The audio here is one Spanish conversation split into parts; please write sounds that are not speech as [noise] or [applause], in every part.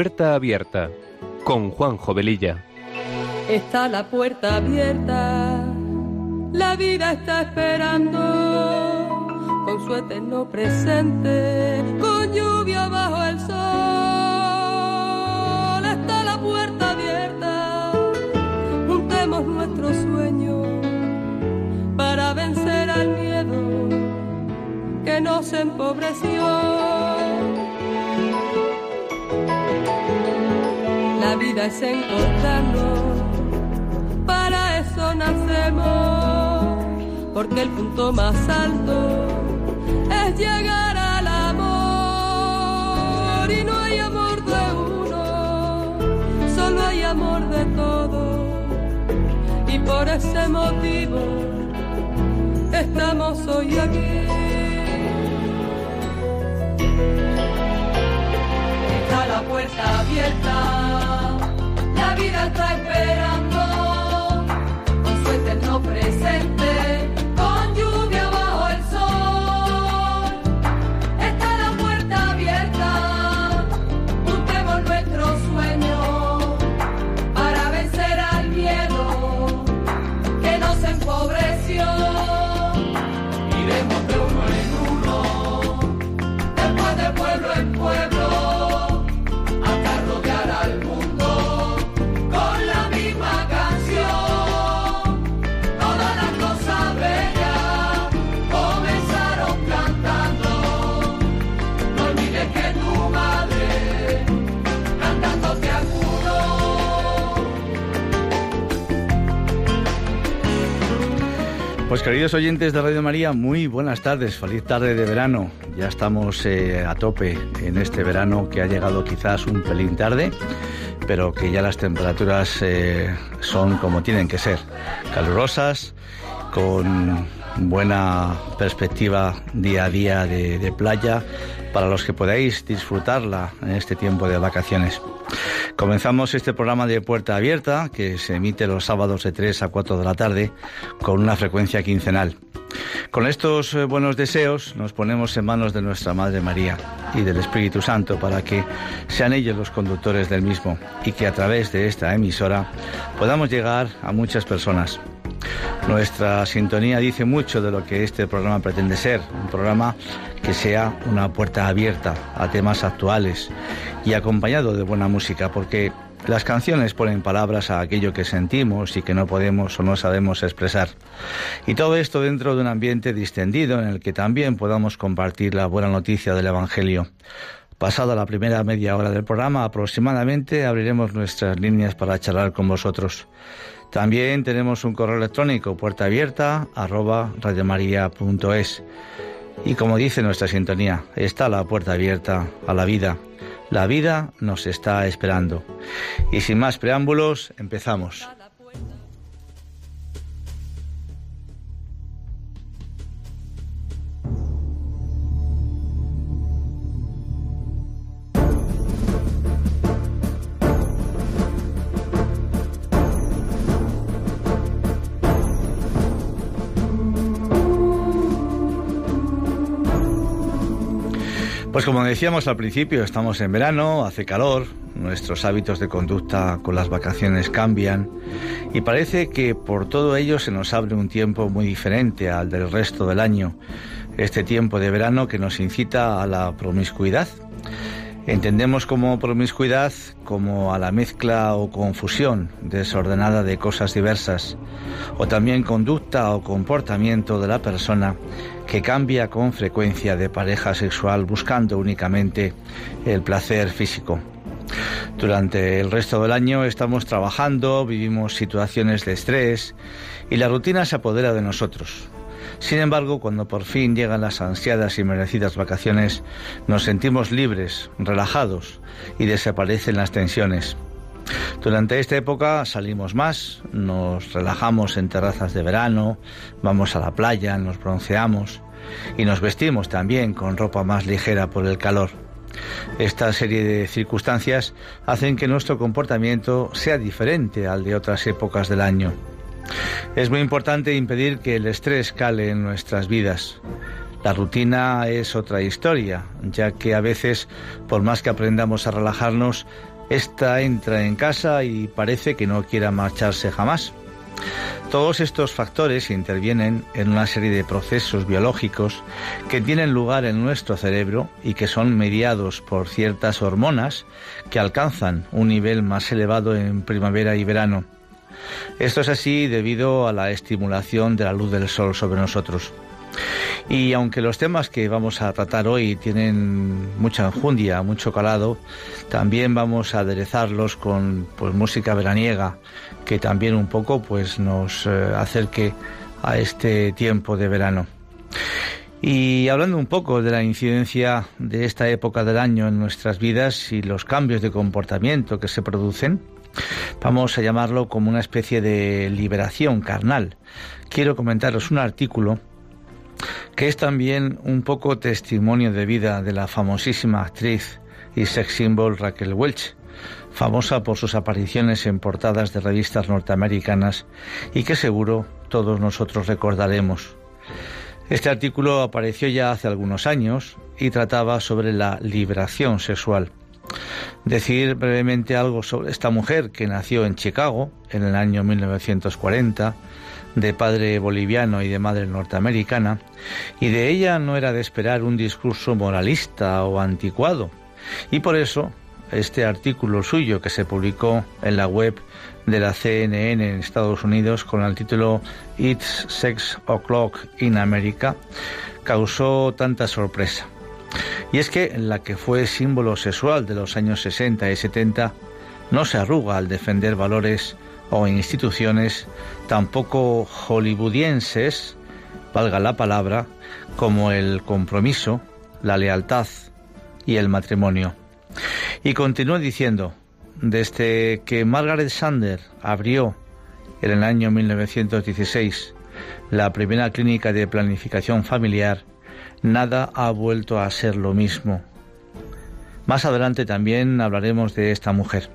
Puerta Abierta con Juan Jovelilla. Está la puerta abierta, la vida está esperando con su eterno presente, con lluvia bajo el sol. Está la puerta abierta, juntemos nuestro sueño para vencer al miedo que nos empobreció. Vida es encontrarnos, para eso nacemos, porque el punto más alto es llegar al amor. Y no hay amor de uno, solo hay amor de todos. Y por ese motivo estamos hoy aquí. Está la puerta abierta está esperando con su eterno presente. Pues queridos oyentes de Radio María, muy buenas tardes, feliz tarde de verano. Ya estamos eh, a tope en este verano que ha llegado quizás un pelín tarde, pero que ya las temperaturas eh, son como tienen que ser, calurosas, con buena perspectiva día a día de playa para los que podáis disfrutarla en este tiempo de vacaciones. Comenzamos este programa de Puerta Abierta, que se emite los sábados de 3 a 4 de la tarde, con una frecuencia quincenal. Con estos eh, buenos deseos nos ponemos en manos de nuestra Madre María y del Espíritu Santo para que sean ellos los conductores del mismo y que a través de esta emisora podamos llegar a muchas personas. Nuestra sintonía dice mucho de lo que este programa pretende ser, un programa que sea una puerta abierta a temas actuales y acompañado de buena música, porque las canciones ponen palabras a aquello que sentimos y que no podemos o no sabemos expresar. Y todo esto dentro de un ambiente distendido en el que también podamos compartir la buena noticia del Evangelio. Pasada la primera media hora del programa aproximadamente abriremos nuestras líneas para charlar con vosotros. También tenemos un correo electrónico puerta abierta arroba radiomaria.es. Y como dice nuestra sintonía, está la puerta abierta a la vida. La vida nos está esperando. Y sin más preámbulos, empezamos. Pues como decíamos al principio, estamos en verano, hace calor, nuestros hábitos de conducta con las vacaciones cambian y parece que por todo ello se nos abre un tiempo muy diferente al del resto del año, este tiempo de verano que nos incita a la promiscuidad. Entendemos como promiscuidad como a la mezcla o confusión desordenada de cosas diversas, o también conducta o comportamiento de la persona que cambia con frecuencia de pareja sexual buscando únicamente el placer físico. Durante el resto del año estamos trabajando, vivimos situaciones de estrés y la rutina se apodera de nosotros. Sin embargo, cuando por fin llegan las ansiadas y merecidas vacaciones, nos sentimos libres, relajados y desaparecen las tensiones. Durante esta época salimos más, nos relajamos en terrazas de verano, vamos a la playa, nos bronceamos y nos vestimos también con ropa más ligera por el calor. Esta serie de circunstancias hacen que nuestro comportamiento sea diferente al de otras épocas del año. Es muy importante impedir que el estrés cale en nuestras vidas. La rutina es otra historia, ya que a veces, por más que aprendamos a relajarnos, esta entra en casa y parece que no quiera marcharse jamás. Todos estos factores intervienen en una serie de procesos biológicos que tienen lugar en nuestro cerebro y que son mediados por ciertas hormonas que alcanzan un nivel más elevado en primavera y verano. Esto es así debido a la estimulación de la luz del sol sobre nosotros. Y aunque los temas que vamos a tratar hoy tienen mucha enjundia, mucho calado, también vamos a aderezarlos con pues, música veraniega que también un poco pues nos eh, acerque a este tiempo de verano. Y hablando un poco de la incidencia de esta época del año en nuestras vidas y los cambios de comportamiento que se producen, vamos a llamarlo como una especie de liberación carnal. Quiero comentaros un artículo que es también un poco testimonio de vida de la famosísima actriz y sex symbol Raquel Welch, famosa por sus apariciones en portadas de revistas norteamericanas y que seguro todos nosotros recordaremos. Este artículo apareció ya hace algunos años y trataba sobre la liberación sexual. Decir brevemente algo sobre esta mujer que nació en Chicago en el año 1940, de padre boliviano y de madre norteamericana, y de ella no era de esperar un discurso moralista o anticuado, y por eso este artículo suyo que se publicó en la web de la CNN en Estados Unidos con el título It's Sex O'Clock in America causó tanta sorpresa. Y es que la que fue símbolo sexual de los años 60 y 70 no se arruga al defender valores o instituciones tampoco hollywoodienses, valga la palabra, como el compromiso, la lealtad y el matrimonio. Y continúa diciendo, desde que Margaret Sander abrió en el año 1916 la primera clínica de planificación familiar, nada ha vuelto a ser lo mismo. Más adelante también hablaremos de esta mujer.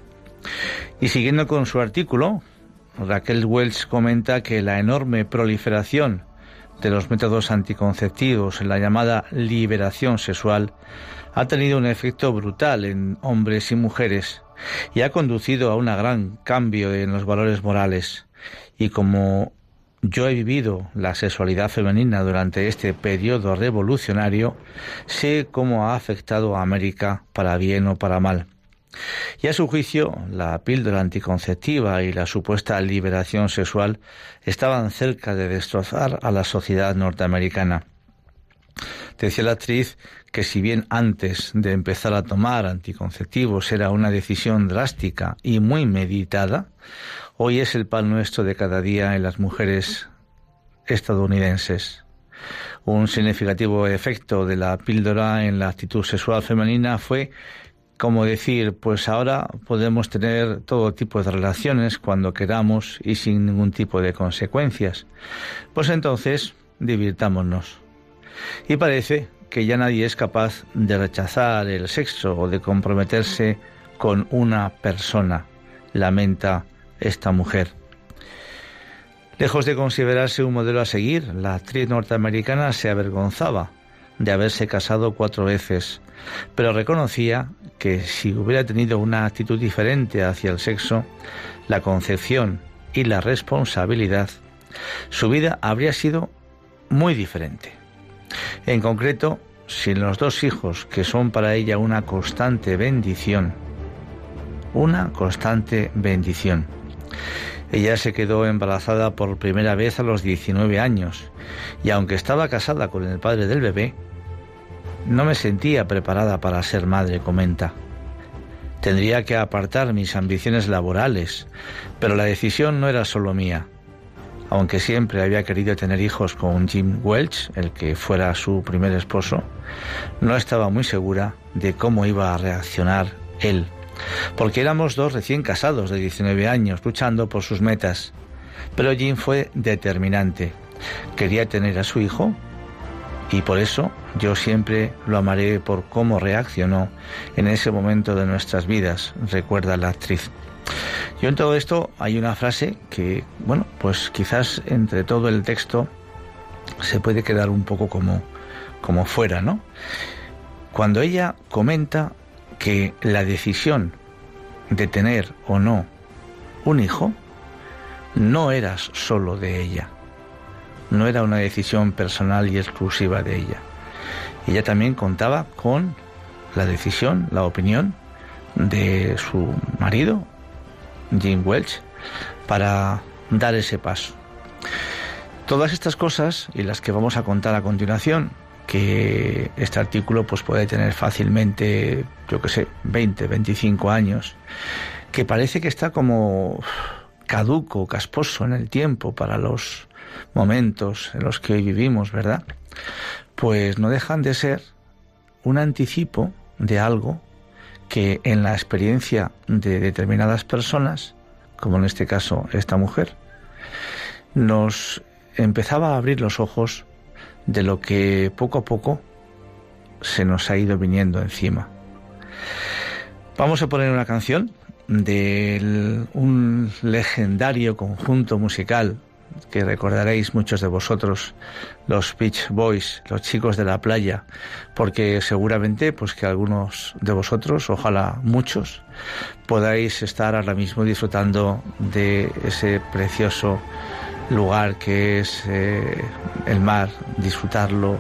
Y siguiendo con su artículo, Raquel Welch comenta que la enorme proliferación de los métodos anticonceptivos en la llamada liberación sexual ha tenido un efecto brutal en hombres y mujeres y ha conducido a un gran cambio en los valores morales. Y como yo he vivido la sexualidad femenina durante este periodo revolucionario, sé cómo ha afectado a América para bien o para mal. Y a su juicio, la píldora anticonceptiva y la supuesta liberación sexual estaban cerca de destrozar a la sociedad norteamericana. Decía la actriz que si bien antes de empezar a tomar anticonceptivos era una decisión drástica y muy meditada, hoy es el pan nuestro de cada día en las mujeres estadounidenses. Un significativo efecto de la píldora en la actitud sexual femenina fue como decir, pues ahora podemos tener todo tipo de relaciones cuando queramos y sin ningún tipo de consecuencias. Pues entonces, divirtámonos. Y parece que ya nadie es capaz de rechazar el sexo o de comprometerse con una persona, lamenta esta mujer. Lejos de considerarse un modelo a seguir, la actriz norteamericana se avergonzaba de haberse casado cuatro veces, pero reconocía que si hubiera tenido una actitud diferente hacia el sexo, la concepción y la responsabilidad, su vida habría sido muy diferente. En concreto, sin los dos hijos que son para ella una constante bendición, una constante bendición. Ella se quedó embarazada por primera vez a los 19 años y aunque estaba casada con el padre del bebé, no me sentía preparada para ser madre, comenta. Tendría que apartar mis ambiciones laborales, pero la decisión no era solo mía aunque siempre había querido tener hijos con Jim Welch, el que fuera su primer esposo, no estaba muy segura de cómo iba a reaccionar él, porque éramos dos recién casados de 19 años luchando por sus metas. Pero Jim fue determinante. Quería tener a su hijo y por eso yo siempre lo amaré por cómo reaccionó en ese momento de nuestras vidas, recuerda la actriz. Yo en todo esto hay una frase que, bueno, pues quizás entre todo el texto se puede quedar un poco como, como fuera, ¿no? Cuando ella comenta que la decisión de tener o no un hijo no era solo de ella, no era una decisión personal y exclusiva de ella. Ella también contaba con la decisión, la opinión de su marido, Jim Welch, para dar ese paso. Todas estas cosas y las que vamos a contar a continuación, que este artículo pues puede tener fácilmente, yo que sé, 20, 25 años, que parece que está como caduco, casposo en el tiempo para los momentos en los que hoy vivimos, ¿verdad? Pues no dejan de ser un anticipo de algo que en la experiencia de determinadas personas, como en este caso esta mujer, nos empezaba a abrir los ojos de lo que poco a poco se nos ha ido viniendo encima. Vamos a poner una canción de un legendario conjunto musical que recordaréis muchos de vosotros, los Beach Boys, los chicos de la playa, porque seguramente pues que algunos de vosotros, ojalá muchos, podáis estar ahora mismo disfrutando de ese precioso lugar que es eh, el mar, disfrutarlo,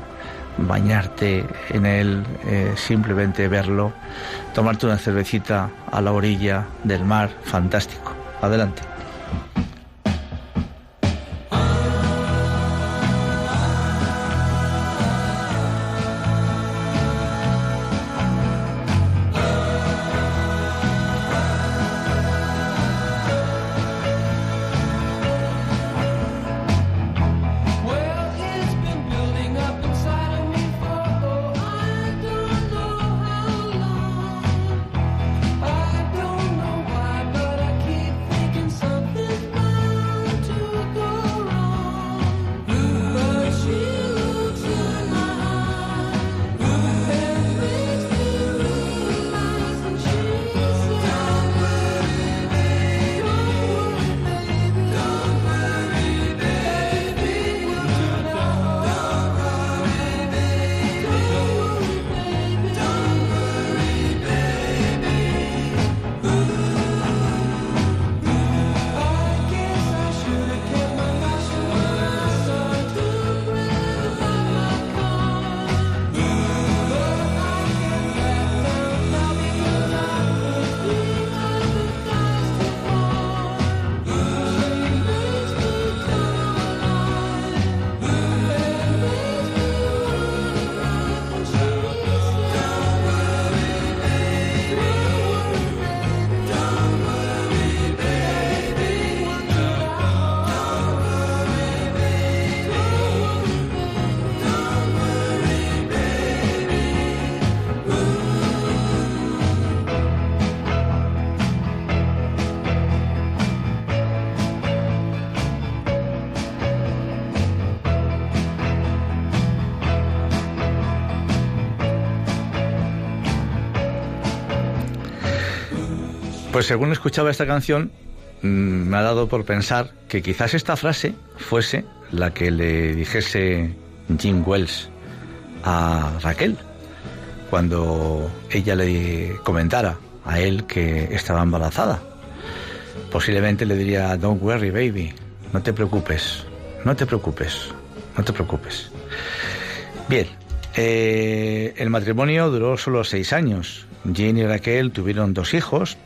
bañarte en él, eh, simplemente verlo, tomarte una cervecita a la orilla del mar, fantástico. Adelante. Pues según escuchaba esta canción, mm, me ha dado por pensar que quizás esta frase fuese la que le dijese Jim Wells a Raquel cuando ella le comentara a él que estaba embarazada. Posiblemente le diría, Don't worry, baby, no te preocupes, no te preocupes, no te preocupes. Bien, eh, el matrimonio duró solo seis años Jane y Raquel tuvieron dos hijos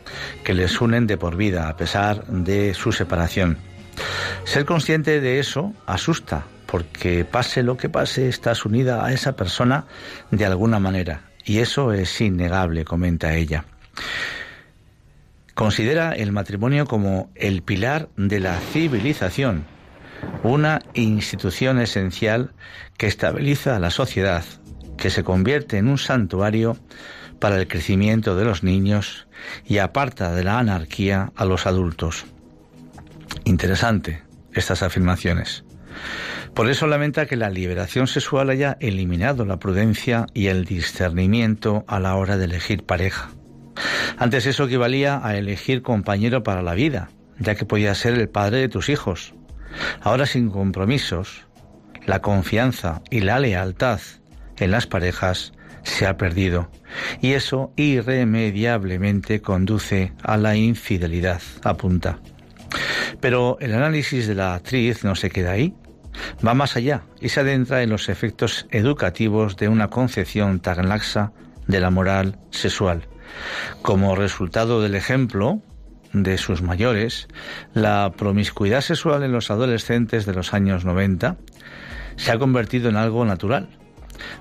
que les unen de por vida a pesar de su separación. Ser consciente de eso asusta, porque pase lo que pase, estás unida a esa persona de alguna manera. Y eso es innegable, comenta ella. Considera el matrimonio como el pilar de la civilización, una institución esencial que estabiliza a la sociedad, que se convierte en un santuario para el crecimiento de los niños y aparta de la anarquía a los adultos. Interesante estas afirmaciones. Por eso lamenta que la liberación sexual haya eliminado la prudencia y el discernimiento a la hora de elegir pareja. Antes eso equivalía a elegir compañero para la vida, ya que podía ser el padre de tus hijos. Ahora sin compromisos, la confianza y la lealtad en las parejas se ha perdido y eso irremediablemente conduce a la infidelidad, apunta. Pero el análisis de la actriz no se queda ahí, va más allá y se adentra en los efectos educativos de una concepción tan laxa de la moral sexual. Como resultado del ejemplo de sus mayores, la promiscuidad sexual en los adolescentes de los años 90 se ha convertido en algo natural.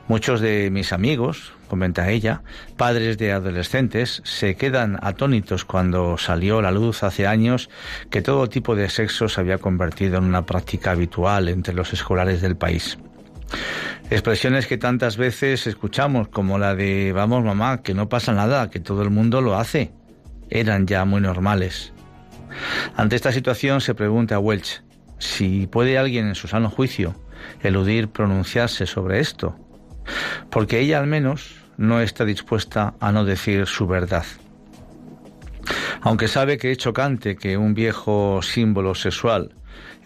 Muchos de mis amigos, comenta ella, padres de adolescentes, se quedan atónitos cuando salió a la luz hace años que todo tipo de sexo se había convertido en una práctica habitual entre los escolares del país. Expresiones que tantas veces escuchamos, como la de vamos mamá, que no pasa nada, que todo el mundo lo hace, eran ya muy normales. Ante esta situación se pregunta a Welch si puede alguien en su sano juicio eludir pronunciarse sobre esto, porque ella al menos no está dispuesta a no decir su verdad. Aunque sabe que es chocante que un viejo símbolo sexual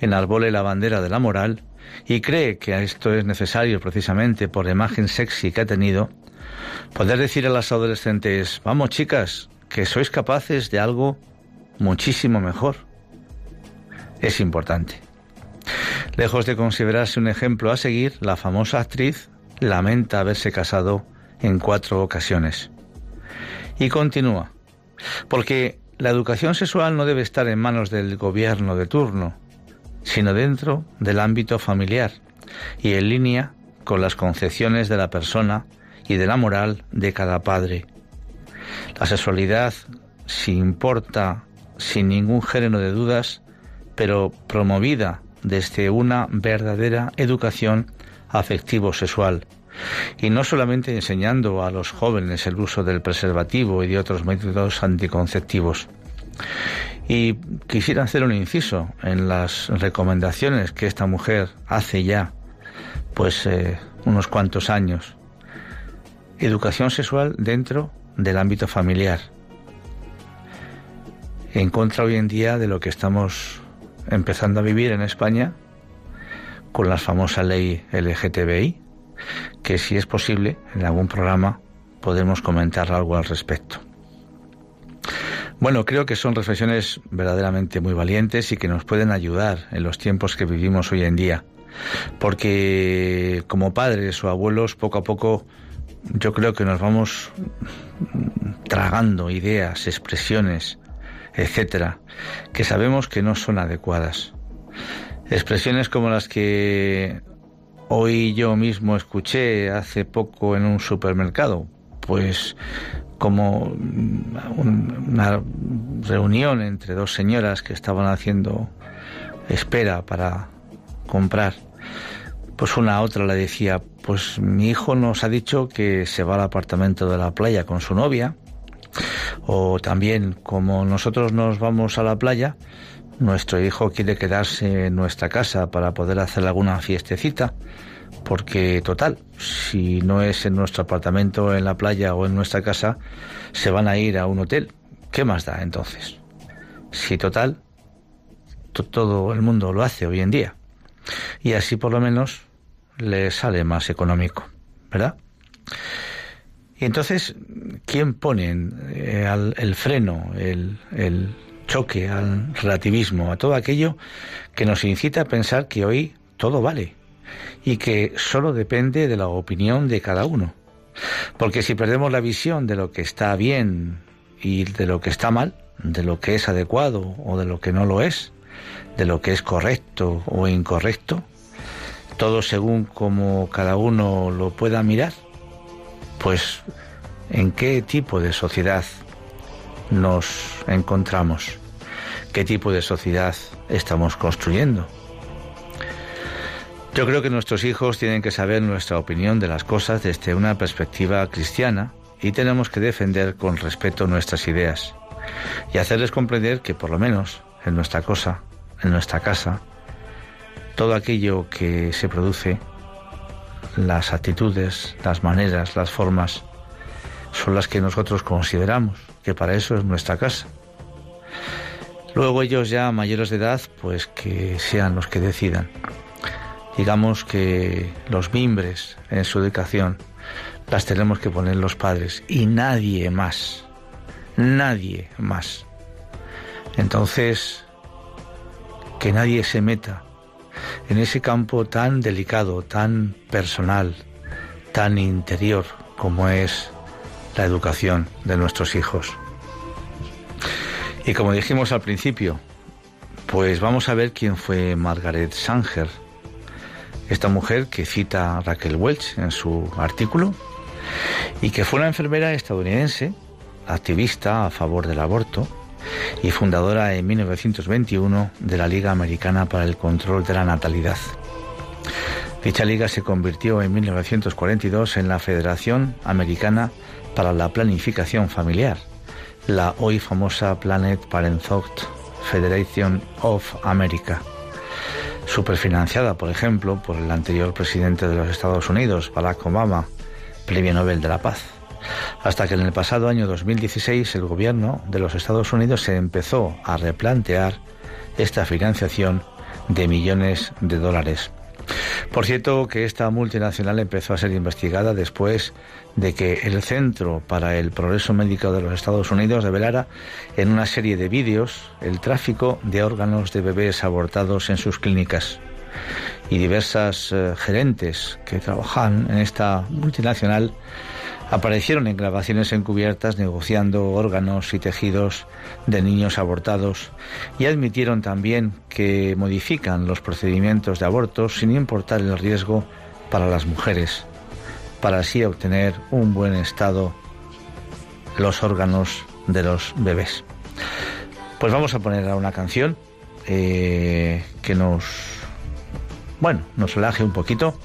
enarbole la bandera de la moral y cree que esto es necesario precisamente por la imagen sexy que ha tenido, poder decir a las adolescentes, vamos chicas, que sois capaces de algo muchísimo mejor, es importante. Lejos de considerarse un ejemplo a seguir, la famosa actriz lamenta haberse casado en cuatro ocasiones. Y continúa, porque la educación sexual no debe estar en manos del gobierno de turno, sino dentro del ámbito familiar y en línea con las concepciones de la persona y de la moral de cada padre. La sexualidad, si importa sin ningún género de dudas, pero promovida desde una verdadera educación afectivo-sexual, y no solamente enseñando a los jóvenes el uso del preservativo y de otros métodos anticonceptivos. Y quisiera hacer un inciso en las recomendaciones que esta mujer hace ya, pues eh, unos cuantos años. Educación sexual dentro del ámbito familiar. En contra hoy en día de lo que estamos empezando a vivir en España con la famosa ley LGTBI, que si es posible, en algún programa podemos comentar algo al respecto. Bueno, creo que son reflexiones verdaderamente muy valientes y que nos pueden ayudar en los tiempos que vivimos hoy en día. Porque como padres o abuelos, poco a poco, yo creo que nos vamos tragando ideas, expresiones, etcétera, que sabemos que no son adecuadas. Expresiones como las que hoy yo mismo escuché hace poco en un supermercado, pues como una reunión entre dos señoras que estaban haciendo espera para comprar. Pues una a otra le decía, pues mi hijo nos ha dicho que se va al apartamento de la playa con su novia, o también como nosotros nos vamos a la playa, nuestro hijo quiere quedarse en nuestra casa para poder hacer alguna fiestecita, porque total, si no es en nuestro apartamento, en la playa o en nuestra casa, se van a ir a un hotel. ¿Qué más da entonces? Si total, todo el mundo lo hace hoy en día. Y así por lo menos le sale más económico, ¿verdad? Y entonces, ¿quién pone eh, el freno, el, el choque al relativismo, a todo aquello que nos incita a pensar que hoy todo vale y que solo depende de la opinión de cada uno. Porque si perdemos la visión de lo que está bien y de lo que está mal, de lo que es adecuado o de lo que no lo es, de lo que es correcto o incorrecto, todo según como cada uno lo pueda mirar, pues ¿en qué tipo de sociedad nos encontramos? ¿Qué tipo de sociedad estamos construyendo? Yo creo que nuestros hijos tienen que saber nuestra opinión de las cosas desde una perspectiva cristiana y tenemos que defender con respeto nuestras ideas y hacerles comprender que por lo menos en nuestra cosa, en nuestra casa, todo aquello que se produce, las actitudes, las maneras, las formas, son las que nosotros consideramos que para eso es nuestra casa. Luego ellos ya mayores de edad, pues que sean los que decidan. digamos que los mimbres en su educación las tenemos que poner los padres y nadie más, nadie más. Entonces, que nadie se meta en ese campo tan delicado, tan personal, tan interior como es la educación de nuestros hijos. Y como dijimos al principio, pues vamos a ver quién fue Margaret Sanger, esta mujer que cita Raquel Welch en su artículo y que fue una enfermera estadounidense, activista a favor del aborto y fundadora en 1921 de la Liga Americana para el Control de la Natalidad. Dicha liga se convirtió en 1942 en la Federación Americana para la Planificación Familiar, la hoy famosa Planet Parenthood Federation of America, superfinanciada, por ejemplo, por el anterior presidente de los Estados Unidos, Barack Obama, Premio Nobel de la Paz. Hasta que en el pasado año 2016 el gobierno de los Estados Unidos se empezó a replantear esta financiación de millones de dólares. Por cierto, que esta multinacional empezó a ser investigada después de que el Centro para el Progreso Médico de los Estados Unidos develara en una serie de vídeos el tráfico de órganos de bebés abortados en sus clínicas. Y diversas eh, gerentes que trabajan en esta multinacional aparecieron en grabaciones encubiertas negociando órganos y tejidos de niños abortados y admitieron también que modifican los procedimientos de aborto sin importar el riesgo para las mujeres, para así obtener un buen estado los órganos de los bebés. Pues vamos a poner a una canción eh, que nos bueno, nos relaje un poquito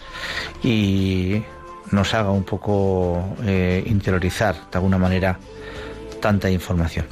y nos haga un poco eh, interiorizar de alguna manera tanta información.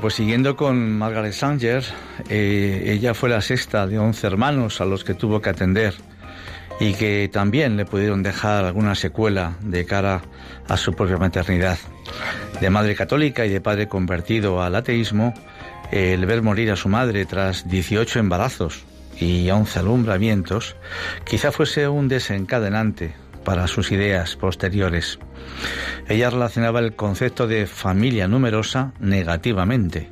Pues siguiendo con Margaret Sanger, eh, ella fue la sexta de once hermanos a los que tuvo que atender y que también le pudieron dejar alguna secuela de cara a su propia maternidad. De madre católica y de padre convertido al ateísmo, el ver morir a su madre tras 18 embarazos y 11 alumbramientos quizá fuese un desencadenante para sus ideas posteriores. Ella relacionaba el concepto de familia numerosa negativamente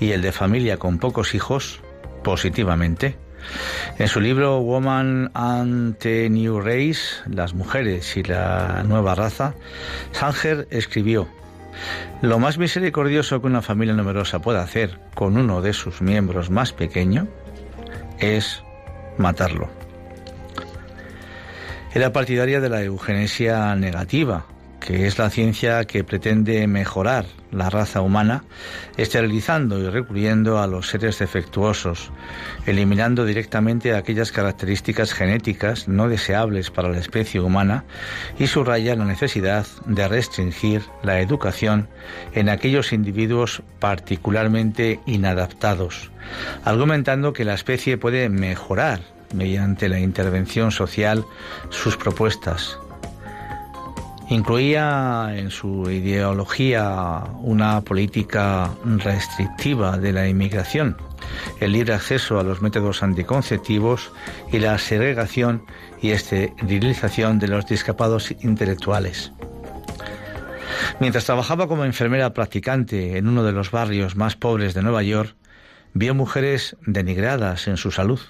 y el de familia con pocos hijos positivamente. En su libro Woman and the New Race, Las mujeres y la nueva raza, Sanger escribió, Lo más misericordioso que una familia numerosa puede hacer con uno de sus miembros más pequeño es matarlo. Era partidaria de la eugenesia negativa, que es la ciencia que pretende mejorar la raza humana, esterilizando y recurriendo a los seres defectuosos, eliminando directamente aquellas características genéticas no deseables para la especie humana y subraya la necesidad de restringir la educación en aquellos individuos particularmente inadaptados, argumentando que la especie puede mejorar mediante la intervención social sus propuestas, Incluía en su ideología una política restrictiva de la inmigración, el libre acceso a los métodos anticonceptivos y la segregación y esterilización de los discapados intelectuales. Mientras trabajaba como enfermera practicante en uno de los barrios más pobres de Nueva York, vio mujeres denigradas en su salud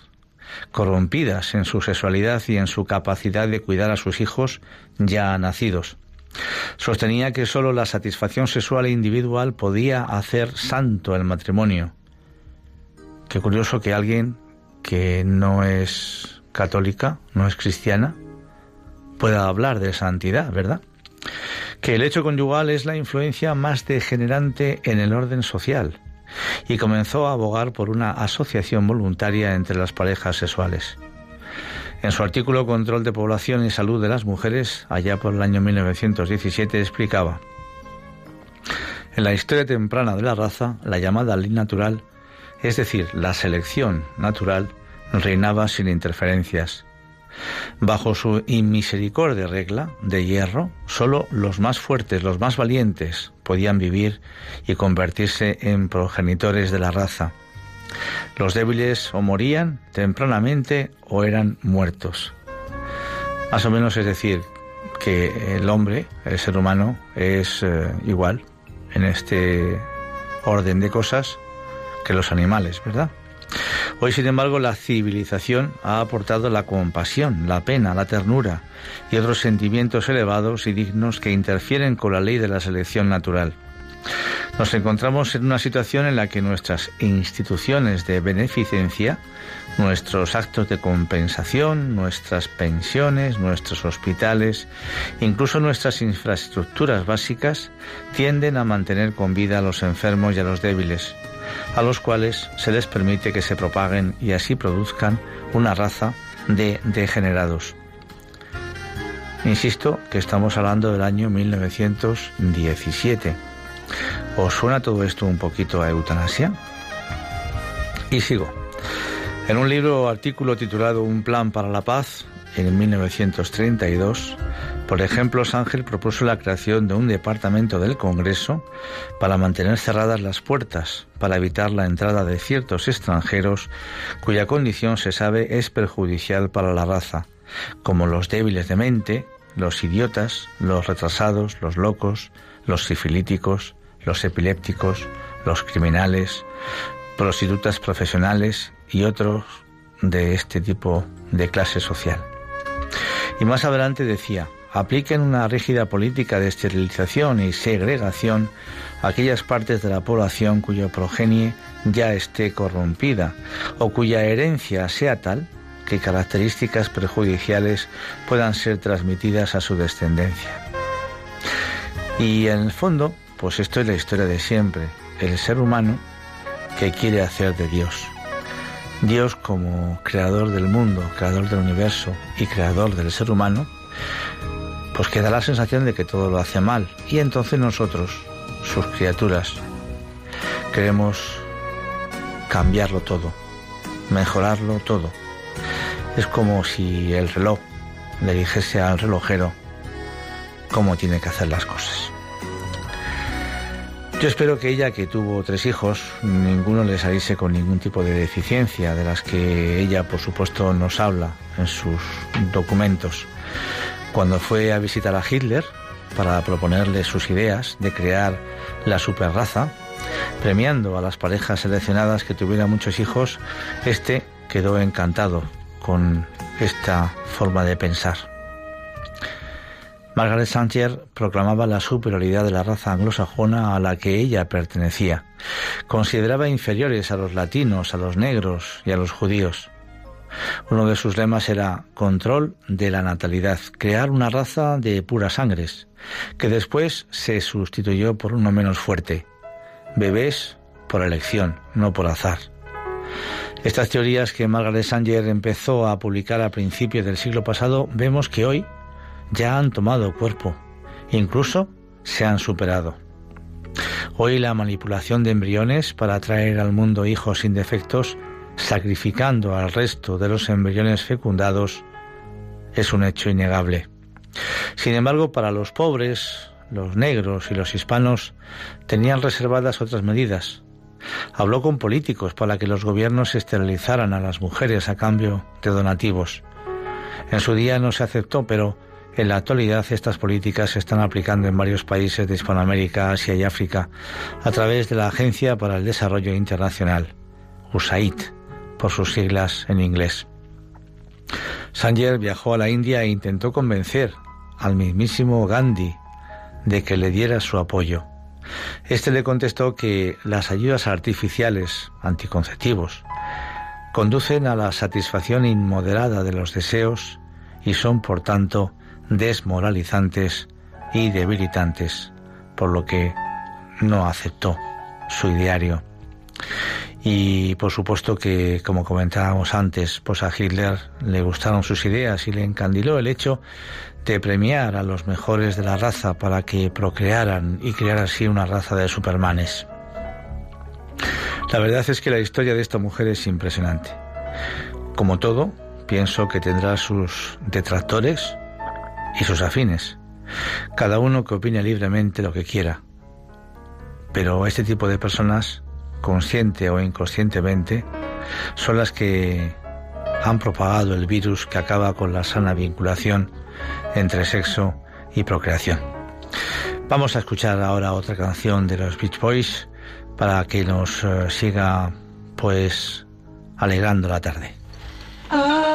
corrompidas en su sexualidad y en su capacidad de cuidar a sus hijos ya nacidos. Sostenía que sólo la satisfacción sexual e individual podía hacer santo el matrimonio. Qué curioso que alguien que no es católica, no es cristiana, pueda hablar de santidad, ¿verdad? Que el hecho conyugal es la influencia más degenerante en el orden social y comenzó a abogar por una asociación voluntaria entre las parejas sexuales. En su artículo Control de Población y Salud de las Mujeres, allá por el año 1917, explicaba, en la historia temprana de la raza, la llamada ley natural, es decir, la selección natural, reinaba sin interferencias. Bajo su inmisericordia regla de hierro, solo los más fuertes, los más valientes, podían vivir y convertirse en progenitores de la raza. Los débiles o morían tempranamente o eran muertos. Más o menos es decir, que el hombre, el ser humano, es eh, igual en este orden de cosas que los animales, ¿verdad? Hoy, sin embargo, la civilización ha aportado la compasión, la pena, la ternura y otros sentimientos elevados y dignos que interfieren con la ley de la selección natural. Nos encontramos en una situación en la que nuestras instituciones de beneficencia, nuestros actos de compensación, nuestras pensiones, nuestros hospitales, incluso nuestras infraestructuras básicas, tienden a mantener con vida a los enfermos y a los débiles, a los cuales se les permite que se propaguen y así produzcan una raza de degenerados. Insisto que estamos hablando del año 1917. ¿Os suena todo esto un poquito a eutanasia? Y sigo. En un libro o artículo titulado Un plan para la paz, en 1932, por ejemplo, Sángel propuso la creación de un departamento del Congreso para mantener cerradas las puertas, para evitar la entrada de ciertos extranjeros cuya condición se sabe es perjudicial para la raza, como los débiles de mente, los idiotas, los retrasados, los locos, los sifilíticos, los epilépticos, los criminales, prostitutas profesionales y otros de este tipo de clase social. Y más adelante decía, apliquen una rígida política de esterilización y segregación a aquellas partes de la población cuya progenie ya esté corrompida o cuya herencia sea tal que características perjudiciales puedan ser transmitidas a su descendencia. Y en el fondo, pues esto es la historia de siempre, el ser humano que quiere hacer de Dios. Dios como creador del mundo, creador del universo y creador del ser humano, pues queda la sensación de que todo lo hace mal. Y entonces nosotros, sus criaturas, queremos cambiarlo todo, mejorarlo todo. Es como si el reloj le dijese al relojero cómo tiene que hacer las cosas. Yo espero que ella, que tuvo tres hijos, ninguno le saliese con ningún tipo de deficiencia, de las que ella, por supuesto, nos habla en sus documentos. Cuando fue a visitar a Hitler para proponerle sus ideas de crear la superraza, premiando a las parejas seleccionadas que tuvieran muchos hijos, este quedó encantado con esta forma de pensar. Margaret Sanger proclamaba la superioridad de la raza anglosajona a la que ella pertenecía. Consideraba inferiores a los latinos, a los negros y a los judíos. Uno de sus lemas era control de la natalidad, crear una raza de puras sangres, que después se sustituyó por uno menos fuerte, bebés por elección, no por azar. Estas teorías que Margaret Sanger empezó a publicar a principios del siglo pasado, vemos que hoy ya han tomado cuerpo, incluso se han superado. Hoy la manipulación de embriones para traer al mundo hijos sin defectos, sacrificando al resto de los embriones fecundados, es un hecho innegable. Sin embargo, para los pobres, los negros y los hispanos tenían reservadas otras medidas. Habló con políticos para que los gobiernos esterilizaran a las mujeres a cambio de donativos. En su día no se aceptó, pero en la actualidad estas políticas se están aplicando en varios países de Hispanoamérica, Asia y África a través de la Agencia para el Desarrollo Internacional, USAID, por sus siglas en inglés. Sanger viajó a la India e intentó convencer al mismísimo Gandhi de que le diera su apoyo. Este le contestó que las ayudas artificiales anticonceptivos conducen a la satisfacción inmoderada de los deseos y son, por tanto, desmoralizantes y debilitantes, por lo que no aceptó su ideario. Y por supuesto que, como comentábamos antes, pues a Hitler le gustaron sus ideas y le encandiló el hecho de premiar a los mejores de la raza para que procrearan y crear así una raza de supermanes. La verdad es que la historia de esta mujer es impresionante. Como todo, pienso que tendrá sus detractores, y sus afines. Cada uno que opine libremente lo que quiera. Pero este tipo de personas, consciente o inconscientemente, son las que han propagado el virus que acaba con la sana vinculación entre sexo y procreación. Vamos a escuchar ahora otra canción de los Beach Boys para que nos eh, siga pues alegrando la tarde. Ah.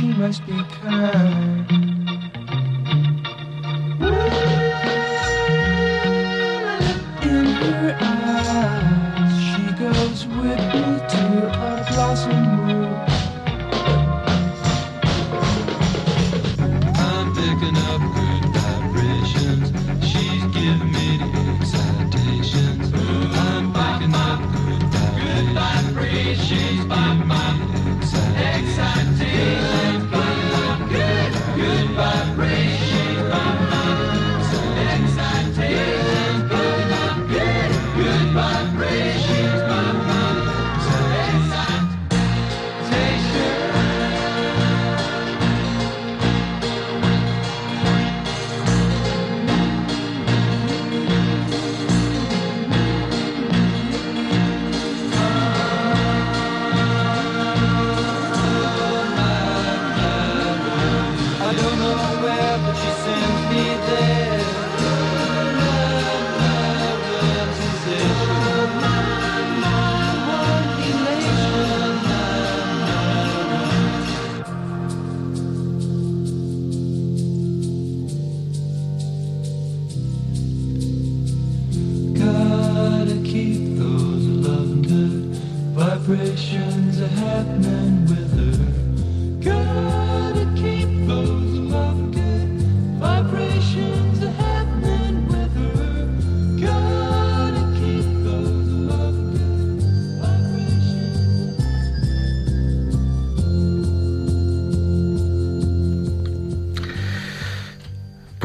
She must be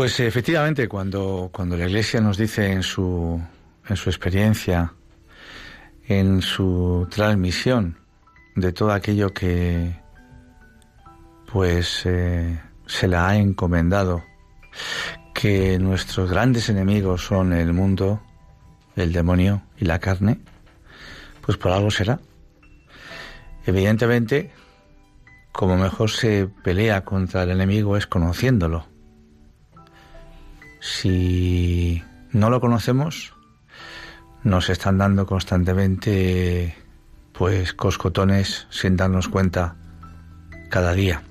Pues efectivamente, cuando, cuando la Iglesia nos dice en su, en su experiencia, en su transmisión de todo aquello que pues eh, se la ha encomendado, que nuestros grandes enemigos son el mundo, el demonio y la carne, pues por algo será. Evidentemente, como mejor se pelea contra el enemigo es conociéndolo si no lo conocemos, nos están dando constantemente pues coscotones sin darnos cuenta cada día.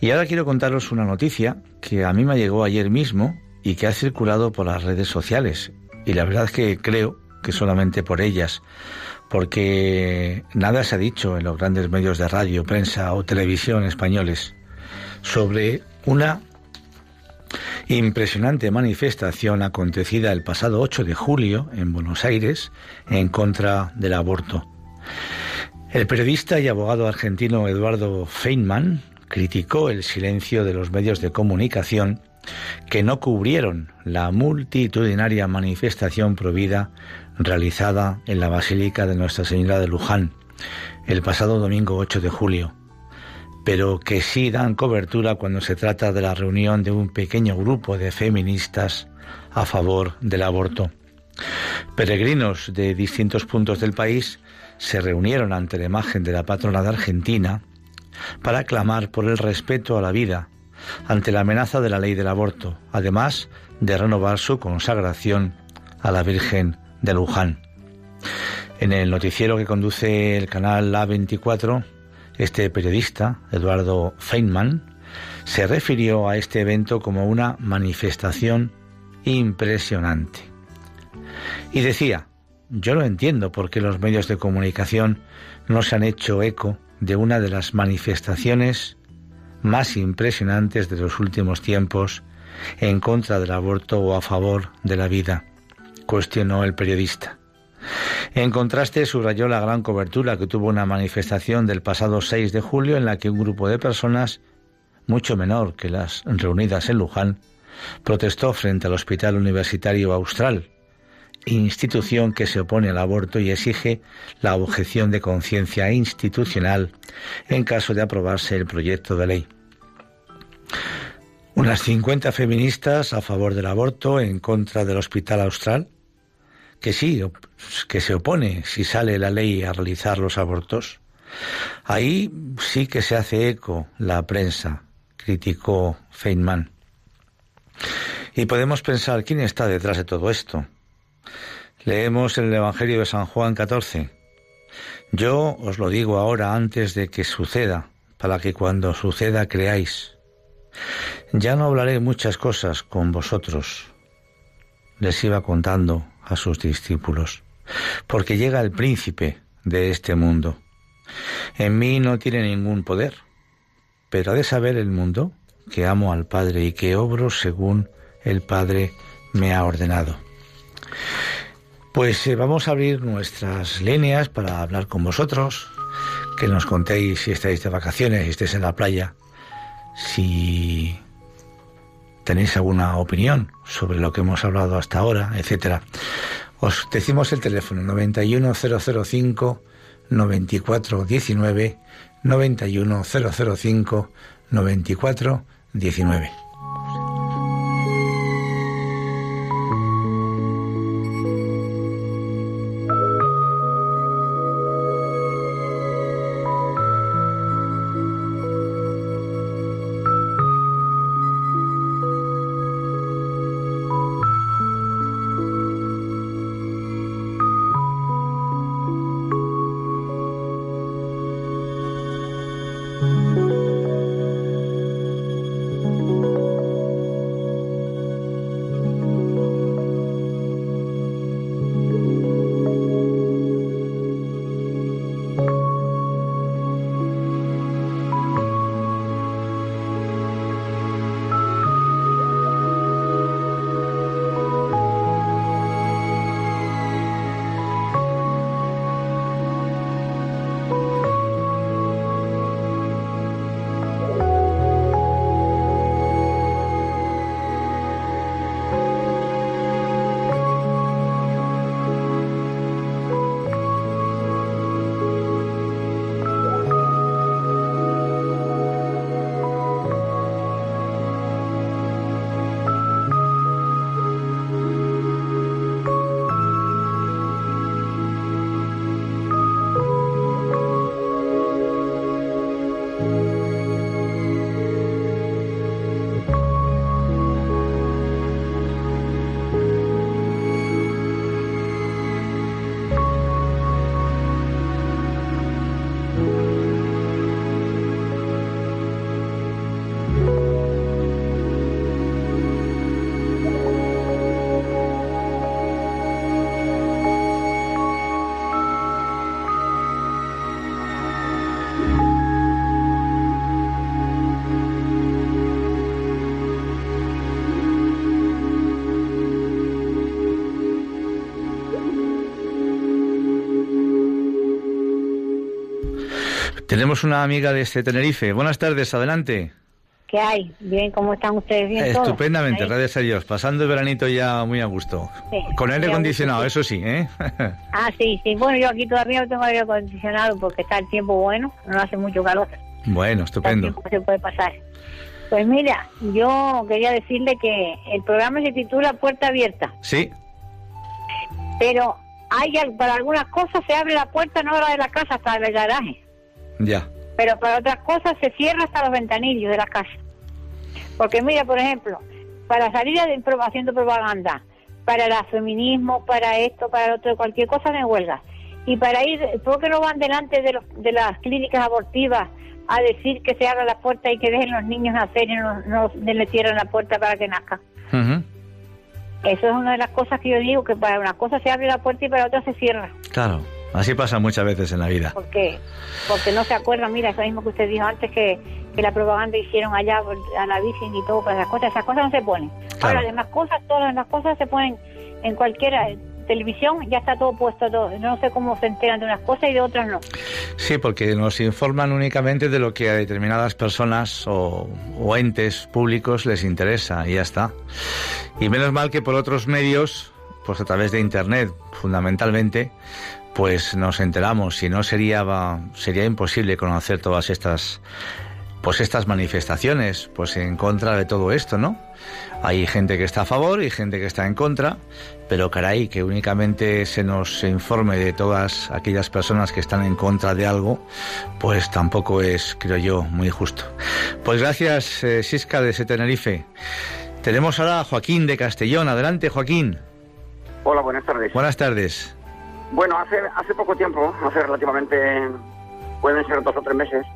Y ahora quiero contaros una noticia que a mí me llegó ayer mismo y que ha circulado por las redes sociales. Y la verdad es que creo que solamente por ellas, porque nada se ha dicho en los grandes medios de radio, prensa o televisión españoles sobre una Impresionante manifestación acontecida el pasado 8 de julio en Buenos Aires en contra del aborto. El periodista y abogado argentino Eduardo Feynman criticó el silencio de los medios de comunicación que no cubrieron la multitudinaria manifestación provida realizada en la Basílica de Nuestra Señora de Luján el pasado domingo 8 de julio pero que sí dan cobertura cuando se trata de la reunión de un pequeño grupo de feministas a favor del aborto. Peregrinos de distintos puntos del país se reunieron ante la imagen de la patrona de Argentina para clamar por el respeto a la vida ante la amenaza de la ley del aborto, además de renovar su consagración a la Virgen de Luján. En el noticiero que conduce el canal A24 este periodista, Eduardo Feynman, se refirió a este evento como una manifestación impresionante. Y decía, yo no entiendo por qué los medios de comunicación no se han hecho eco de una de las manifestaciones más impresionantes de los últimos tiempos en contra del aborto o a favor de la vida, cuestionó el periodista. En contraste, subrayó la gran cobertura que tuvo una manifestación del pasado 6 de julio en la que un grupo de personas, mucho menor que las reunidas en Luján, protestó frente al Hospital Universitario Austral, institución que se opone al aborto y exige la objeción de conciencia institucional en caso de aprobarse el proyecto de ley. Unas 50 feministas a favor del aborto en contra del Hospital Austral que sí, que se opone si sale la ley a realizar los abortos. Ahí sí que se hace eco la prensa, criticó Feynman. Y podemos pensar quién está detrás de todo esto. Leemos el Evangelio de San Juan 14. Yo os lo digo ahora antes de que suceda, para que cuando suceda creáis. Ya no hablaré muchas cosas con vosotros. Les iba contando a sus discípulos, porque llega el príncipe de este mundo. En mí no tiene ningún poder, pero ha de saber el mundo que amo al Padre y que obro según el Padre me ha ordenado. Pues eh, vamos a abrir nuestras líneas para hablar con vosotros, que nos contéis si estáis de vacaciones, si estáis en la playa, si tenéis alguna opinión sobre lo que hemos hablado hasta ahora, etcétera. Os decimos el teléfono 91005 9419 91005 9419. Tenemos una amiga de este Tenerife. Buenas tardes, adelante. ¿Qué hay? Bien, ¿cómo están ustedes? Bien, Estupendamente, gracias a Dios. Pasando el veranito ya muy a gusto. Con aire acondicionado, eso sí, ¿eh? [laughs] ah, sí, sí. Bueno, yo aquí todavía no tengo aire acondicionado porque está el tiempo bueno, no hace mucho calor. Bueno, estupendo. se puede pasar. Pues mira, yo quería decirle que el programa se titula Puerta Abierta. Sí. Pero hay para algunas cosas se abre la puerta no la de la casa hasta el garaje. Ya. Pero para otras cosas se cierra hasta los ventanillos de la casa. Porque mira, por ejemplo, para salir haciendo propaganda, para el feminismo, para esto, para lo otro, cualquier cosa de huelga. Y para ir, ¿por qué no van delante de, los, de las clínicas abortivas a decir que se abra la puerta y que dejen los niños nacer y no, no le cierren la puerta para que nazcan? Eso es una de las cosas que yo digo, que para una cosa se abre la puerta y para otra se cierra. Claro, así pasa muchas veces en la vida. ¿Por qué? Porque no se acuerdan, mira, eso mismo que usted dijo antes, que, que la propaganda hicieron allá a la Virgen y todo, para esas cosas, esas cosas no se ponen. Ahora, las demás cosas, todas las demás cosas se ponen en cualquiera televisión ya está todo puesto todo. No sé cómo se enteran de unas cosas y de otras no. Sí, porque nos informan únicamente de lo que a determinadas personas o, entes públicos les interesa y ya está. Y menos mal que por otros medios, pues a través de Internet fundamentalmente, pues nos enteramos. Si no sería, sería imposible conocer todas estas pues estas manifestaciones pues en contra de todo esto, ¿no? Hay gente que está a favor y gente que está en contra, pero caray, que únicamente se nos informe de todas aquellas personas que están en contra de algo, pues tampoco es, creo yo, muy justo. Pues gracias, eh, Sisca de Tenerife. Tenemos ahora a Joaquín de Castellón. Adelante, Joaquín. Hola, buenas tardes. Buenas tardes. Bueno, hace, hace poco tiempo, hace relativamente, pueden ser dos o tres meses,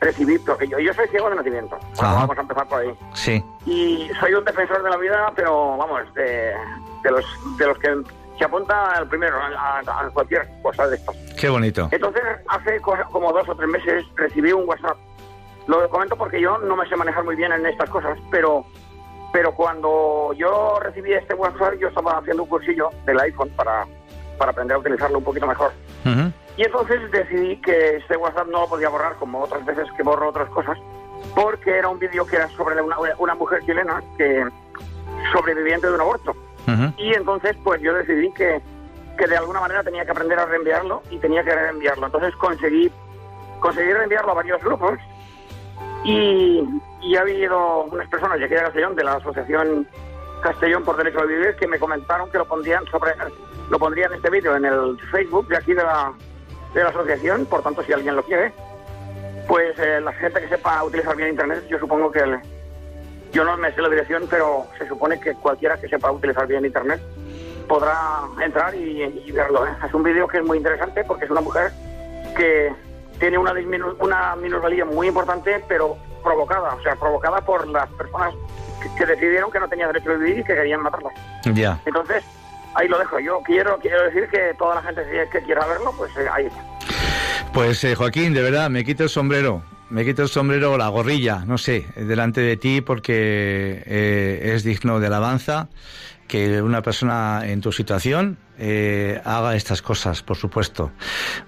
recibí, porque yo, yo soy ciego de nacimiento. vamos a empezar por ahí. Sí. Y soy un defensor de la vida, pero vamos, de, de los, de los que se apunta al primero, a, cualquier cosa de esto. Qué bonito. Entonces, hace como dos o tres meses recibí un WhatsApp. Lo comento porque yo no me sé manejar muy bien en estas cosas, pero pero cuando yo recibí este WhatsApp, yo estaba haciendo un cursillo del iPhone para, para aprender a utilizarlo un poquito mejor. Y entonces decidí que este WhatsApp no lo podía borrar, como otras veces que borro otras cosas, porque era un vídeo que era sobre una, una mujer chilena que sobreviviente de un aborto. Y entonces, pues yo decidí que, que de alguna manera tenía que aprender a reenviarlo y tenía que reenviarlo. Entonces conseguí, conseguí reenviarlo a varios grupos y, y ha habido unas personas de aquí de Castellón, de la Asociación Castellón por Derecho a Vivir, que me comentaron que lo pondrían sobre lo pondrían este vídeo en el Facebook de aquí de la, de la asociación, por tanto si alguien lo quiere, pues eh, la gente que sepa utilizar bien Internet, yo supongo que yo no me sé la dirección, pero se supone que cualquiera que sepa utilizar bien Internet podrá entrar y, verlo. ¿eh? Es un vídeo que es muy interesante porque es una mujer que tiene una, una minusvalía muy importante, pero provocada, o sea, provocada por las personas que, decidieron que no tenía derecho a vivir y que querían matarla. Ya. Entonces, ahí lo dejo. Yo quiero quiero decir que toda la gente que quiera verlo, pues eh, ahí. Pues eh, Joaquín, de verdad, me quito el sombrero. Me quito el sombrero, la gorrilla, no sé, delante de ti porque eh, es digno de alabanza que una persona en tu situación haga estas cosas, por supuesto.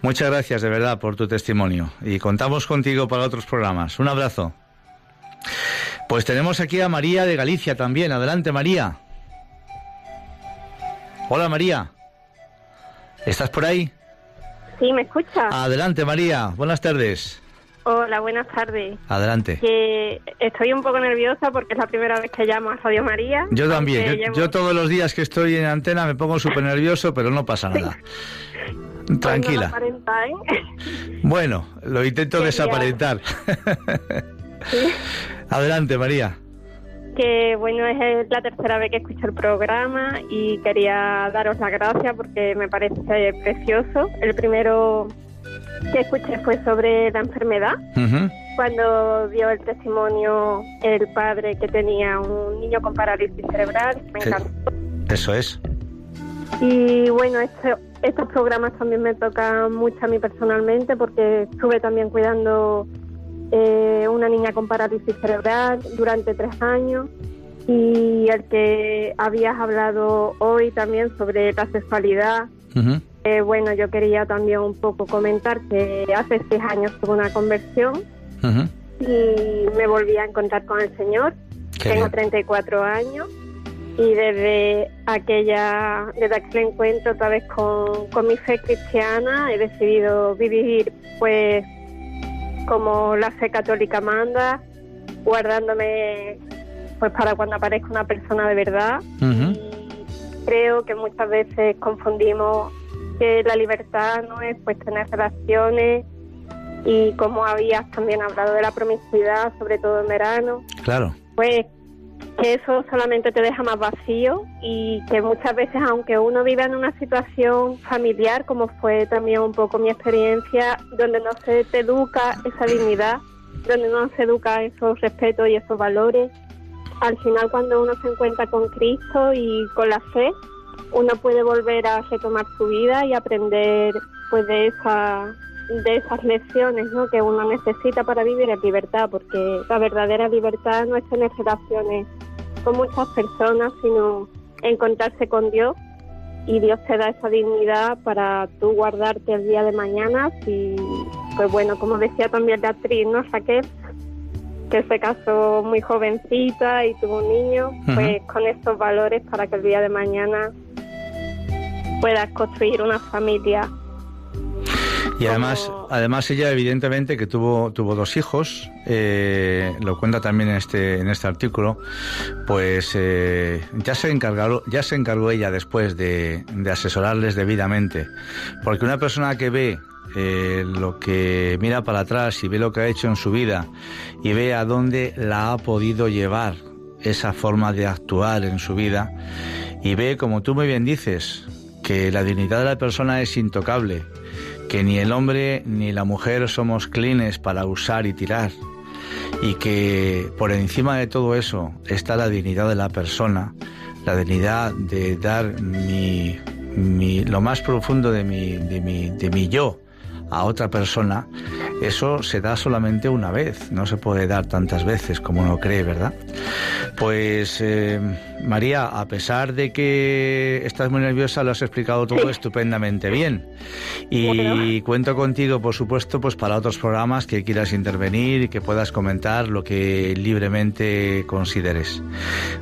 Muchas gracias de verdad por tu testimonio y contamos contigo para otros programas. Un abrazo. Pues tenemos aquí a María de Galicia también. Adelante, María. Hola María. ¿Estás por ahí? Sí, ¿me escucha? Adelante María, buenas tardes. Hola, buenas tardes. Adelante. Que estoy un poco nerviosa porque es la primera vez que llamo a Radio María. Yo también. Yo, todos los días que estoy en antena me pongo súper nervioso, pero no pasa nada. [laughs] Tranquila. ¿eh? [laughs] Bueno, lo intento desaparentar. [laughs] Adelante, María que bueno, es la tercera vez que escucho el programa y quería daros las gracias porque me parece precioso. El primero que escuché fue sobre la enfermedad, cuando dio el testimonio el padre que tenía un niño con parálisis cerebral, me encantó. Eso es. Y bueno, estos programas también me tocan mucho a mí personalmente porque estuve también cuidando eh, una niña con parálisis cerebral durante tres años y el que habías hablado hoy también sobre la sexualidad. Eh, bueno, yo quería también un poco comentar que hace seis años tuve una conversión y me volví a encontrar con el Señor. Tengo 34 años y desde aquella desde aquel encuentro otra vez con, con mi fe cristiana he decidido vivir pues como la fe católica manda guardándome pues para cuando aparezca una persona de verdad. Y creo que muchas veces confundimos que la libertad no es pues tener relaciones y como habías también hablado de la promiscuidad sobre todo en verano claro. pues que eso solamente te deja más vacío y que muchas veces, aunque uno viva en una situación familiar, como fue también un poco mi experiencia, donde no se te educa esa dignidad, donde no se educa esos respetos y esos valores, al final cuando uno se encuentra con Cristo y con la fe, uno puede volver a retomar su vida y aprender pues de esa de esas lecciones ¿no? que uno necesita para vivir en libertad, porque la verdadera libertad no es tener relaciones con muchas personas, sino encontrarse con Dios y Dios te da esa dignidad para tú guardarte el día de mañana y pues bueno, como decía también la actriz, ¿no? Raquel, que se casó muy jovencita y tuvo un niño, pues con estos valores para que el día de mañana puedas construir una familia y además, además ella evidentemente que tuvo tuvo dos hijos, eh, lo cuenta también en este en este artículo, pues eh, ya se encargó ya se encargó ella después de, asesorarles debidamente, porque una persona que ve eh, lo que mira para atrás y ve lo que ha hecho en su vida y ve a dónde la ha podido llevar esa forma de actuar en su vida y ve, como tú muy bien dices, que la dignidad de la persona es intocable que ni el hombre ni la mujer somos clines para usar y tirar y que por encima de todo eso está la dignidad de la persona, la dignidad de dar mi, lo más profundo de mi, de mi, de mi yo a otra persona, eso se da solamente una vez, no se puede dar tantas veces como uno cree, ¿verdad? Pues eh, María, a pesar de que estás muy nerviosa, lo has explicado todo estupendamente bien. Y cuento contigo, por supuesto, pues para otros programas que quieras intervenir y que puedas comentar lo que libremente consideres.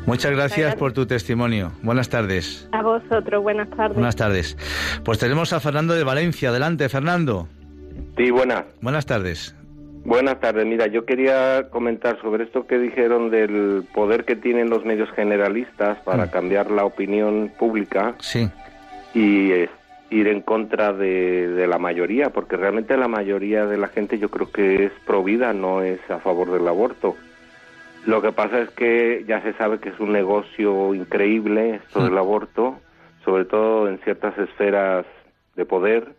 Muchas gracias por tu testimonio. Buenas tardes. A vosotros, buenas tardes. Buenas tardes. Pues tenemos a Fernando de Valencia. Adelante, Fernando. Sí, buenas. Buenas tardes. Buenas tardes. Mira, yo quería comentar sobre esto que dijeron del poder que tienen los medios generalistas para mm. cambiar la opinión pública. Sí. Y ir en contra de, la mayoría, porque realmente la mayoría de la gente yo creo que es pro vida, no es a favor del aborto. Lo que pasa es que ya se sabe que es un negocio increíble esto del mm. aborto, sobre todo en ciertas esferas de poder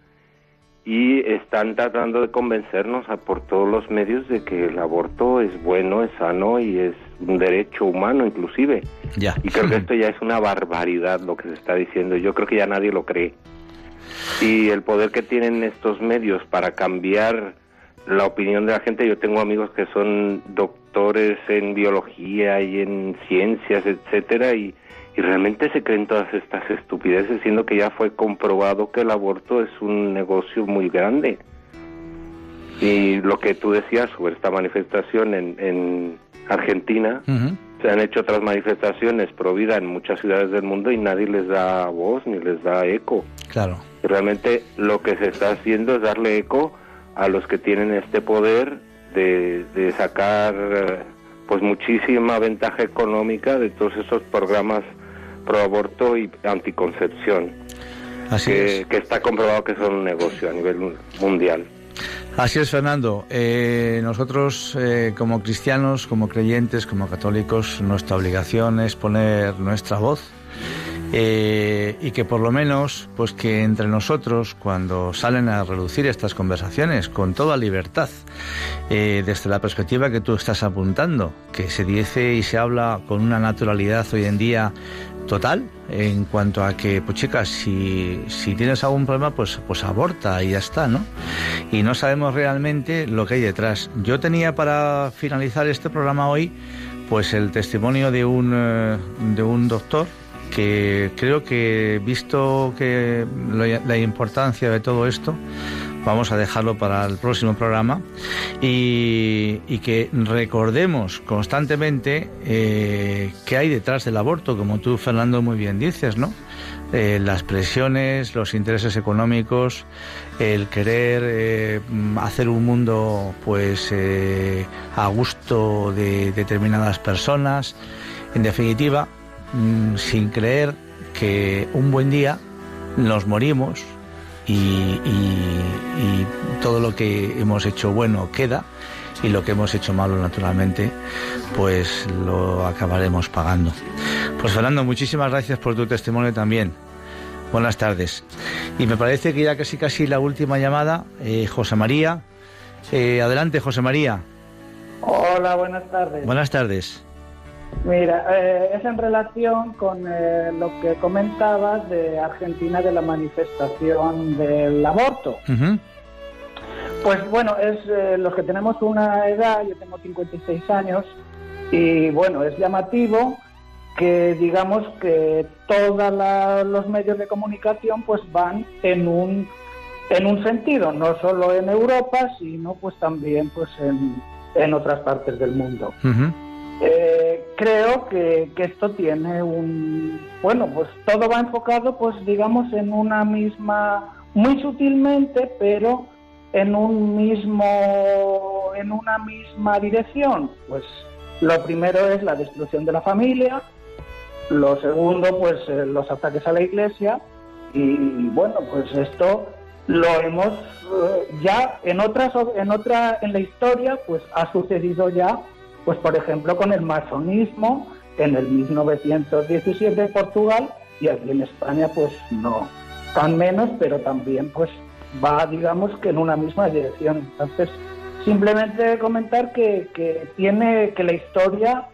y están tratando de convencernos por todos los medios de que el aborto es bueno, es sano y es un derecho humano inclusive. Ya. Y creo que [laughs] esto ya es una barbaridad lo que se está diciendo. Yo creo que ya nadie lo cree. Y el poder que tienen estos medios para cambiar la opinión de la gente, yo tengo amigos que son doctores en biología y en ciencias, etcétera, y y realmente se creen todas estas estupideces, siendo que ya fue comprobado que el aborto es un negocio muy grande. Y lo que tú decías sobre esta manifestación en, en Argentina, se han hecho otras manifestaciones pro vida en muchas ciudades del mundo y nadie les da voz ni les da eco. Claro. realmente lo que se está haciendo es darle eco a los que tienen este poder de, de sacar pues muchísima ventaja económica de todos esos programas pro aborto y anticoncepción. Así que, es. que está comprobado que son un negocio a nivel mundial. Así es, Fernando. Eh, nosotros, eh, como cristianos, como creyentes, como católicos, nuestra obligación es poner nuestra voz eh, y que por lo menos, pues que entre nosotros, cuando salen a reducir estas conversaciones con toda libertad, desde la perspectiva que tú estás apuntando, que se dice y se habla con una naturalidad hoy en día total en cuanto a que, pues chicas, si, si tienes algún problema, pues, pues aborta y ya está, ¿no? Y no sabemos realmente lo que hay detrás. Yo tenía para finalizar este programa hoy, pues el testimonio de un, eh, de un doctor que creo que visto que la importancia de todo esto, vamos a dejarlo para el próximo programa y, que recordemos constantemente eh, qué hay detrás del aborto, como tú, Fernando, muy bien dices, ¿no? Eh, las presiones, los intereses económicos, el querer eh, hacer un mundo pues a gusto de determinadas personas, en definitiva, mm, sin creer que un buen día nos morimos y, todo lo que hemos hecho bueno queda y lo que hemos hecho malo naturalmente pues lo acabaremos pagando. Pues Fernando, muchísimas gracias por tu testimonio también. Buenas tardes. Y me parece que ya casi casi la última llamada, eh, José María. Eh, adelante, José María. Hola, buenas tardes. Buenas tardes. Mira, eh, es en relación con eh, lo que comentabas de Argentina de la manifestación del aborto. Pues bueno, es eh, los que tenemos una edad, yo tengo 56 años, y bueno, es llamativo que digamos que todos los medios de comunicación pues van en un en un sentido, no solo en Europa, sino pues también pues en, en otras partes del mundo. Eh, creo que, esto tiene un bueno pues todo va enfocado pues digamos en una misma muy sutilmente pero en un mismo en una misma dirección. Pues lo primero es la destrucción de la familia lo segundo pues eh, los ataques a la iglesia y bueno pues esto lo hemos eh, ya en otras en otra en la historia pues ha sucedido ya pues por ejemplo con el masonismo en el 1917 en Portugal y aquí en España pues no tan menos, pero también pues va digamos que en una misma dirección. Entonces simplemente comentar que, que tiene que la historia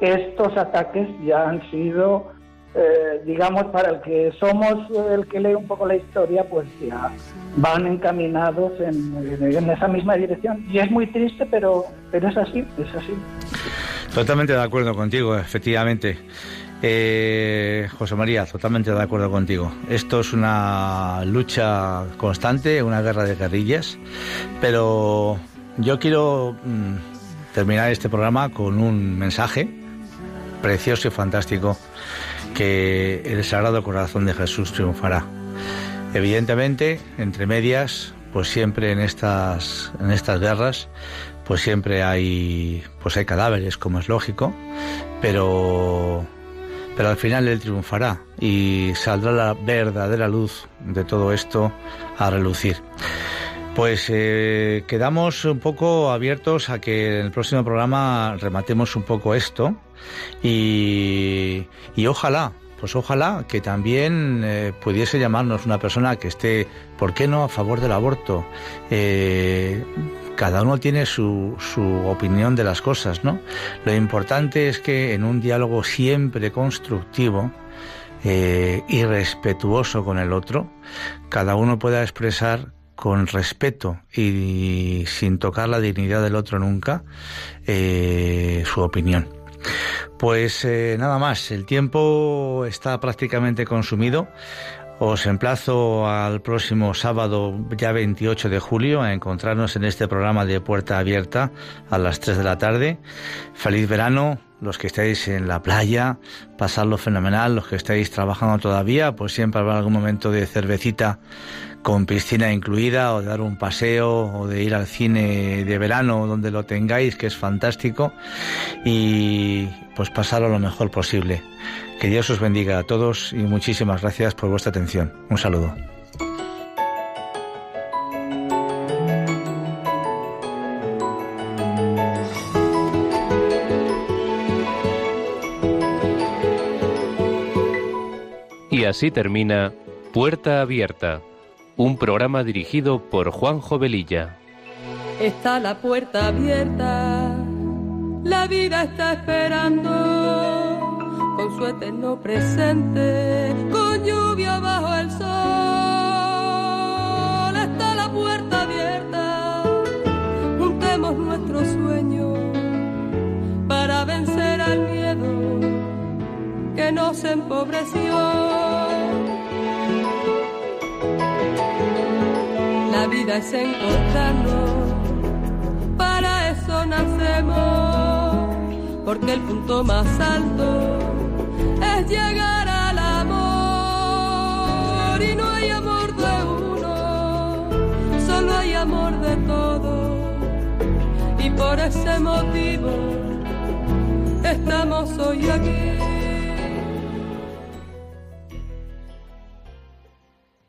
estos ataques ya han sido eh, digamos, para el que somos el que lee un poco la historia, pues ya van encaminados en, esa misma dirección. Y es muy triste, pero, pero es así, es así. Totalmente de acuerdo contigo, efectivamente. Eh, José María, totalmente de acuerdo contigo. Esto es una lucha constante, una guerra de guerrillas, pero yo quiero mm, terminar este programa con un mensaje precioso y fantástico que el Sagrado Corazón de Jesús triunfará. Evidentemente, entre medias, pues siempre en estas, en estas guerras, pues siempre hay, pues hay cadáveres, como es lógico, pero, pero al final Él triunfará y saldrá la verdadera luz de todo esto a relucir. Pues eh, quedamos un poco abiertos a que en el próximo programa rematemos un poco esto y, ojalá, pues ojalá que también eh, pudiese llamarnos una persona que esté, ¿por qué no?, a favor del aborto. Eh, cada uno tiene su, su opinión de las cosas, ¿no? Lo importante es que en un diálogo siempre constructivo, y respetuoso con el otro, cada uno pueda expresar con respeto y sin tocar la dignidad del otro nunca eh, su opinión. Pues eh, nada más, el tiempo está prácticamente consumido. Os emplazo al próximo sábado, ya 28 de julio, a encontrarnos en este programa de Puerta Abierta a las 3 de la tarde. Feliz verano, los que estáis en la playa, pasarlo fenomenal, los que estáis trabajando todavía, pues siempre habrá algún momento de cervecita con piscina incluida o de dar un paseo o de ir al cine de verano donde lo tengáis, que es fantástico, y pues pasarlo lo mejor posible. Que Dios os bendiga a todos y muchísimas gracias por vuestra atención. Un saludo. Y así termina Puerta Abierta un programa dirigido por Juan Jovelilla. Está la puerta abierta, la vida está esperando, con su eterno presente, con lluvia bajo el sol. Está la puerta abierta, juntemos nuestros sueños para vencer al miedo que nos empobreció. Vida es encontrarnos, para eso nacemos, porque el punto más alto es llegar al amor. Y no hay amor de uno, solo hay amor de todos. Y por ese motivo estamos hoy aquí.